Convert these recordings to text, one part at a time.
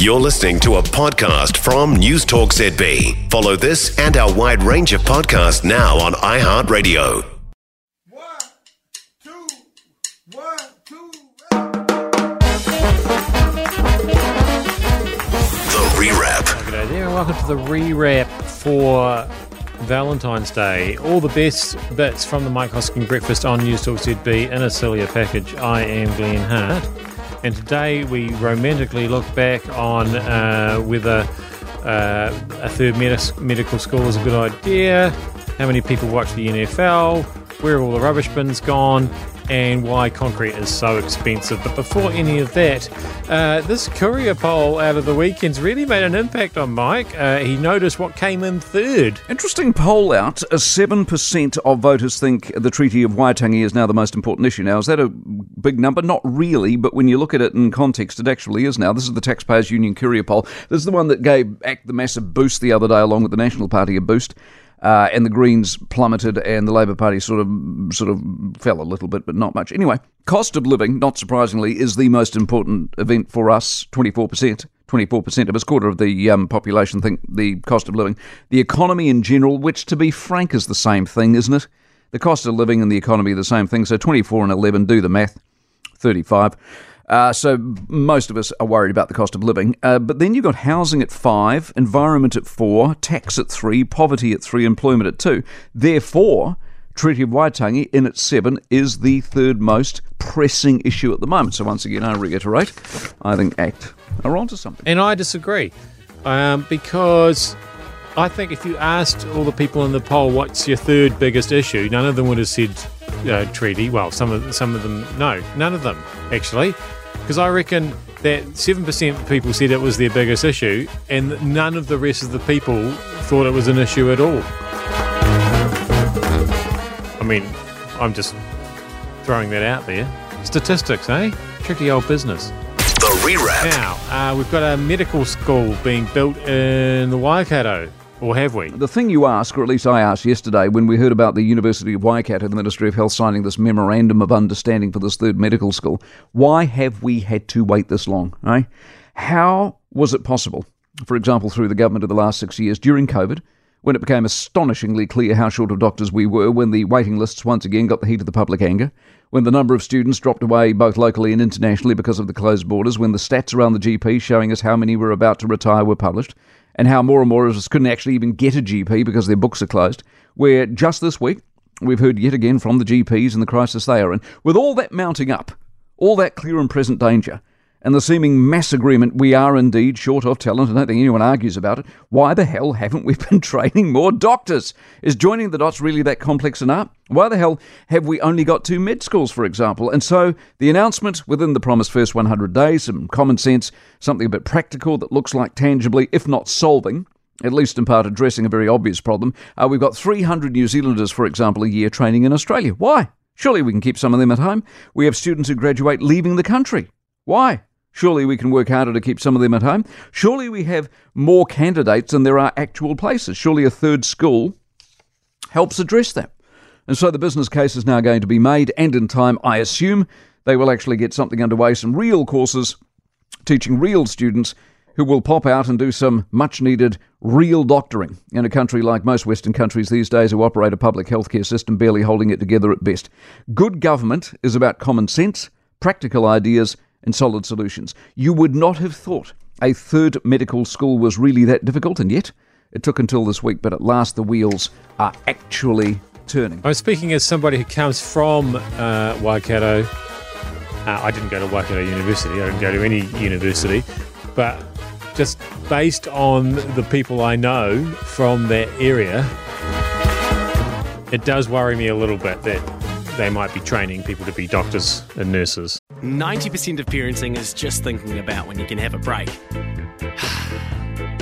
You're listening to a podcast from News Talk ZB. Follow this and our wide range of podcasts now on iHeartRadio. One, two, one, two. The Rewrap. G'day there, and welcome to the rewrap for Valentine's Day. All the best bits from the Mike Hosking breakfast on News Talk ZB in a sillier package. I am Glenn Hart, and today we romantically look back on uh, whether uh, a third medical school is a good idea, how many people watch the NFL, where have all the rubbish bins gone, and why concrete is so expensive. But before any of that, uh, this Curia poll out of the weekends really made an impact on Mike. Uh, he noticed what came in third. Interesting poll out. Uh, 7% of voters think the Treaty of Waitangi is now the most important issue. Now, is that a big number? Not really, but when you look at it in context, it actually is now. This is the Taxpayers Union Curia poll. This is the one that gave ACT the massive boost the other day, along with the National Party a boost. Uh, and the Greens plummeted, and the Labour Party sort of sort of fell a little bit, but not much. Anyway, cost of living, not surprisingly, is the most important event for us. Twenty four percent. 24% of us, quarter of the um, population think the cost of living. The economy in general, which to be frank is the same thing, isn't it? The cost of living and the economy are the same thing. So 24 and 11, do the math, 35. Uh, so most of us are worried about the cost of living. Uh, but then you've got housing at five, environment at four, tax at three, poverty at three, employment at two. Therefore, Treaty of Waitangi in at seven is the third most pressing issue at the moment. So once again, I reiterate, I think ACT are onto something. And I disagree um, because I think if you asked all the people in the poll what's your third biggest issue, none of them would have said uh, treaty. Well, some of some of them, no, none of them actually, because I reckon that seven percent of people said it was their biggest issue, and none of the rest of the people thought it was an issue at all. I mean, I'm just throwing that out there. Statistics, eh? Tricky old business. The Rewrap. Now, uh, we've got a medical school being built in the Waikato, or have we? The thing you ask, or at least I asked yesterday when we heard about the University of Waikato and the Ministry of Health signing this memorandum of understanding for this third medical school, why have we had to wait this long? Eh? How was it possible, for example, through the government of the last six years during COVID, when it became astonishingly clear how short of doctors we were, when the waiting lists once again got the heat of the public anger, when the number of students dropped away both locally and internationally because of the closed borders, when the stats around the GP showing us how many were about to retire were published, and how more and more of us couldn't actually even get a GP because their books are closed, where just this week we've heard yet again from the GPs and the crisis they are in. With all that mounting up, all that clear and present danger, and the seeming mass agreement we are indeed short of talent, I don't think anyone argues about it, why the hell haven't we been training more doctors? Is joining the dots really that complex an art? Why the hell have we only got two med schools, for example? And so the announcement within the promised first 100 days, some common sense, something a bit practical that looks like tangibly, if not solving, at least in part addressing a very obvious problem. Uh, we've got 300 New Zealanders, for example, a year training in Australia. Why? Surely we can keep some of them at home. We have students who graduate leaving the country. Why? Surely we can work harder to keep some of them at home. Surely we have more candidates than there are actual places. Surely a third school helps address that. And so the business case is now going to be made, and in time, I assume, they will actually get something underway, some real courses teaching real students who will pop out and do some much needed real doctoring in a country like most Western countries these days who operate a public healthcare system barely holding it together at best. Good government is about common sense, practical ideas, and solid solutions. You would not have thought a third medical school was really that difficult, and yet it took until this week, but at last the wheels are actually turning. I'm speaking as somebody who comes from uh, Waikato. Uh, I didn't go to Waikato University. I didn't go to any university, but just based on the people I know from that area, it does worry me a little bit that they might be training people to be doctors and nurses. 90% of parenting is just thinking about when you can have a break.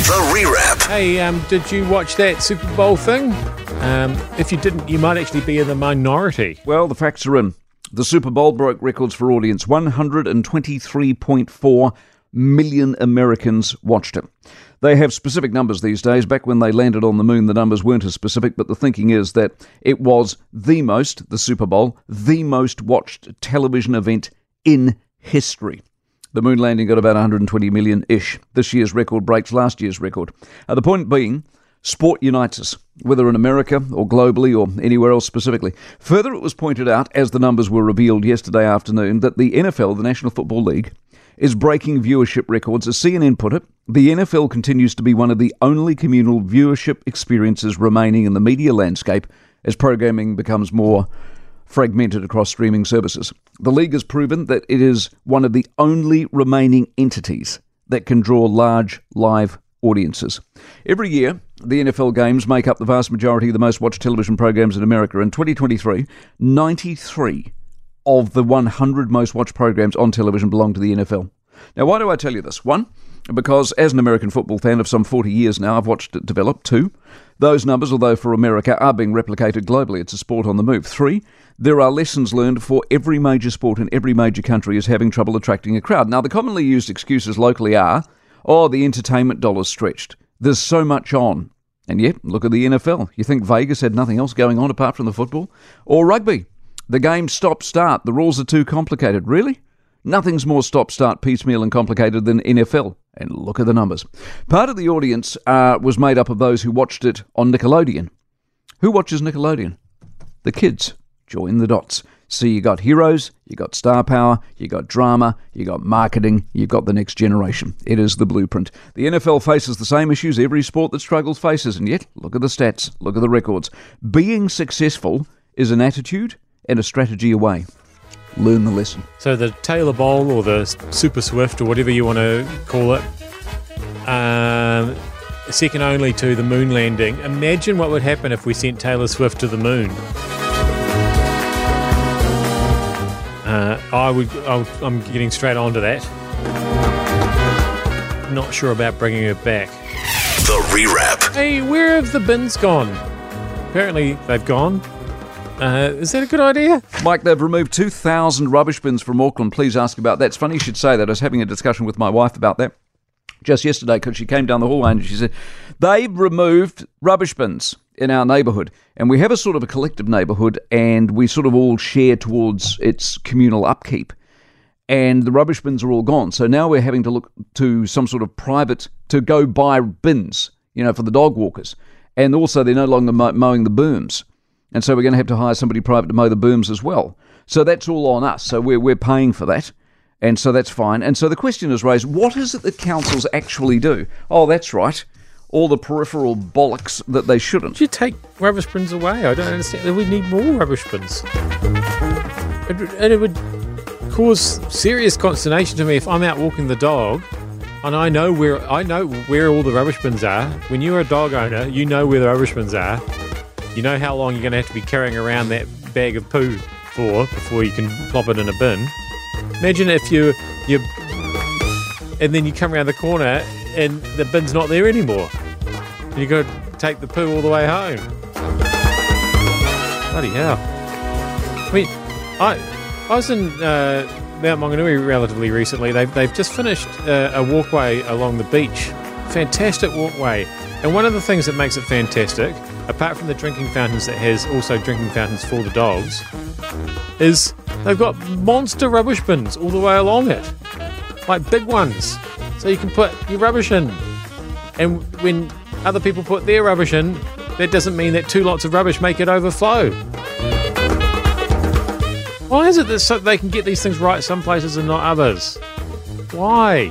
The rewrap. Hey, um, did you watch that Super Bowl thing? Um, if you didn't, you might actually be in the minority. Well, the facts are in. The Super Bowl broke records for audience. 123.4 million Americans watched it. They have specific numbers these days. Back when they landed on the moon, the numbers weren't as specific, but the thinking is that it was the most, the Super Bowl, the most watched television event in history. The moon landing got about 120 million ish. This year's record breaks last year's record. Uh, the point being, sport unites us, whether in America or globally or anywhere else specifically. Further, it was pointed out, as the numbers were revealed yesterday afternoon, that the NFL, the National Football League, is breaking viewership records. As CNN put it, the NFL continues to be one of the only communal viewership experiences remaining in the media landscape as programming becomes more fragmented across streaming services. The league has proven that it is one of the only remaining entities that can draw large live audiences. Every year, the NFL games make up the vast majority of the most watched television programs in America. In 2023, 93 of the 100 most watched programs on television belong to the NFL. Now, why do I tell you this? One, because as an American football fan of some 40 years now, I've watched it develop. Two, those numbers, although for America, are being replicated globally. It's a sport on the move. Three, there are lessons learned for every major sport in every major country is having trouble attracting a crowd. Now, the commonly used excuses locally are, oh, the entertainment dollar's stretched. There's so much on. And yet, look at the NFL. You think Vegas had nothing else going on apart from the football? Or rugby? The game stop start. The rules are too complicated. Really? Nothing's more stop start, piecemeal, and complicated than NFL. And look at the numbers. Part of the audience uh, was made up of those who watched it on Nickelodeon. Who watches Nickelodeon? The kids. Join the dots. See, you got heroes, you got star power, you got drama, you got marketing, you've got the next generation. It is the blueprint. The NFL faces the same issues every sport that struggles faces, and yet, look at the stats, look at the records. Being successful is an attitude and a strategy away. Learn the lesson. So the Taylor Bowl or the Super Swift or whatever you want to call it, um, second only to the moon landing. Imagine what would happen if we sent Taylor Swift to the moon. Uh, I would. I, I'm getting straight onto that. Not sure about bringing her back. The rewrap. Hey, where have the bins gone? Apparently they've gone. Uh, is that a good idea? Mike, they've removed 2,000 rubbish bins from Auckland. Please ask about that. It's funny you should say that. I was having a discussion with my wife about that just yesterday because she came down the hallway and she said, they've removed rubbish bins in our neighbourhood. And we have a sort of a collective neighbourhood and we sort of all share towards its communal upkeep. And the rubbish bins are all gone. So now we're having to look to some sort of private, to go buy bins, you know, for the dog walkers. And also they're no longer mowing the booms. And so we're going to have to hire somebody private to mow the booms as well. So that's all on us. So we're, we're paying for that. And so that's fine. And so the question is raised what is it that councils actually do? Oh, that's right. All the peripheral bollocks that they shouldn't. Should you take rubbish bins away? I don't understand. We need more rubbish bins. And it would cause serious consternation to me if I'm out walking the dog and I know where I know where all the rubbish bins are. When you're a dog owner, you know where the rubbish bins are. You know how long you're going to have to be carrying around that bag of poo for before you can plop it in a bin. Imagine if you you and then you come around the corner and the bin's not there anymore. You got to take the poo all the way home. Bloody hell! I mean, I I was in uh, Mount Maunganui relatively recently. They've they've just finished uh, a walkway along the beach. Fantastic walkway. And one of the things that makes it fantastic, apart from the drinking fountains that has also drinking fountains for the dogs, is they've got monster rubbish bins all the way along it. Like big ones. So you can put your rubbish in. And when other people put their rubbish in, that doesn't mean that two lots of rubbish make it overflow. Why is it that so they can get these things right some places and not others? Why?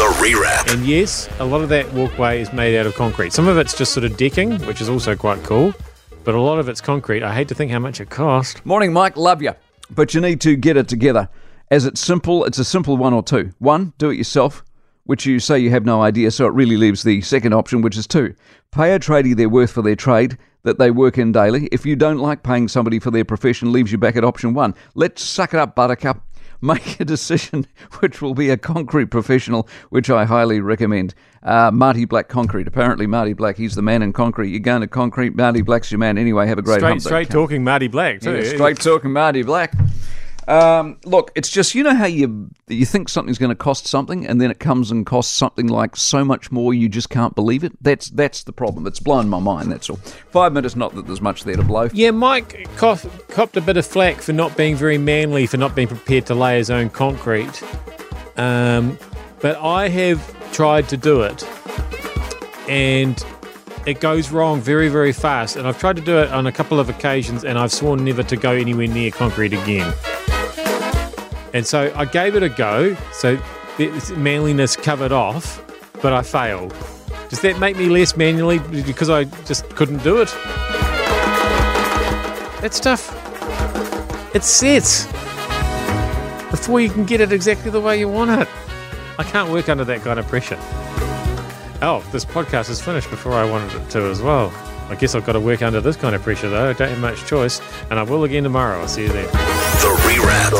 The rewrap. And yes, a lot of that walkway is made out of concrete. Some of it's just sort of decking, which is also quite cool, but a lot of it's concrete. I hate to think how much it cost. Morning, Mike. Love you. But you need to get it together. As it's simple, it's a simple one or two. One, do it yourself, which you say you have no idea, so it really leaves the second option, which is two. Pay a tradie their worth for their trade that they work in daily. If you don't like paying somebody for their profession, leaves you back at option one. Let's suck it up, buttercup. Make a decision which will be a concrete professional, which I highly recommend. Uh, Marty Black Concrete. Apparently, Marty Black, he's the man in concrete. You're going to concrete, Marty Black's your man anyway. Have a great Straight, straight talking Marty Black, too. Yeah, straight talking Marty Black. Um, look, it's just you know how you you think something's going to cost something, and then it comes and costs something like so much more, you just can't believe it. That's that's the problem. It's blown my mind. That's all. Five minutes, not that there's much there to blow. Yeah, Mike cough, copped a bit of flack for not being very manly, for not being prepared to lay his own concrete. Um, but I have tried to do it, and it goes wrong very, very fast. And I've tried to do it on a couple of occasions, and I've sworn never to go anywhere near concrete again. And so I gave it a go. So manliness covered off, but I failed. Does that make me less manly because I just couldn't do it? That stuff, it sets before you can get it exactly the way you want it. I can't work under that kind of pressure. Oh, this podcast is finished before I wanted it to as well. I guess I've got to work under this kind of pressure though. I don't have much choice, and I will again tomorrow. I'll see you then. The rewrap.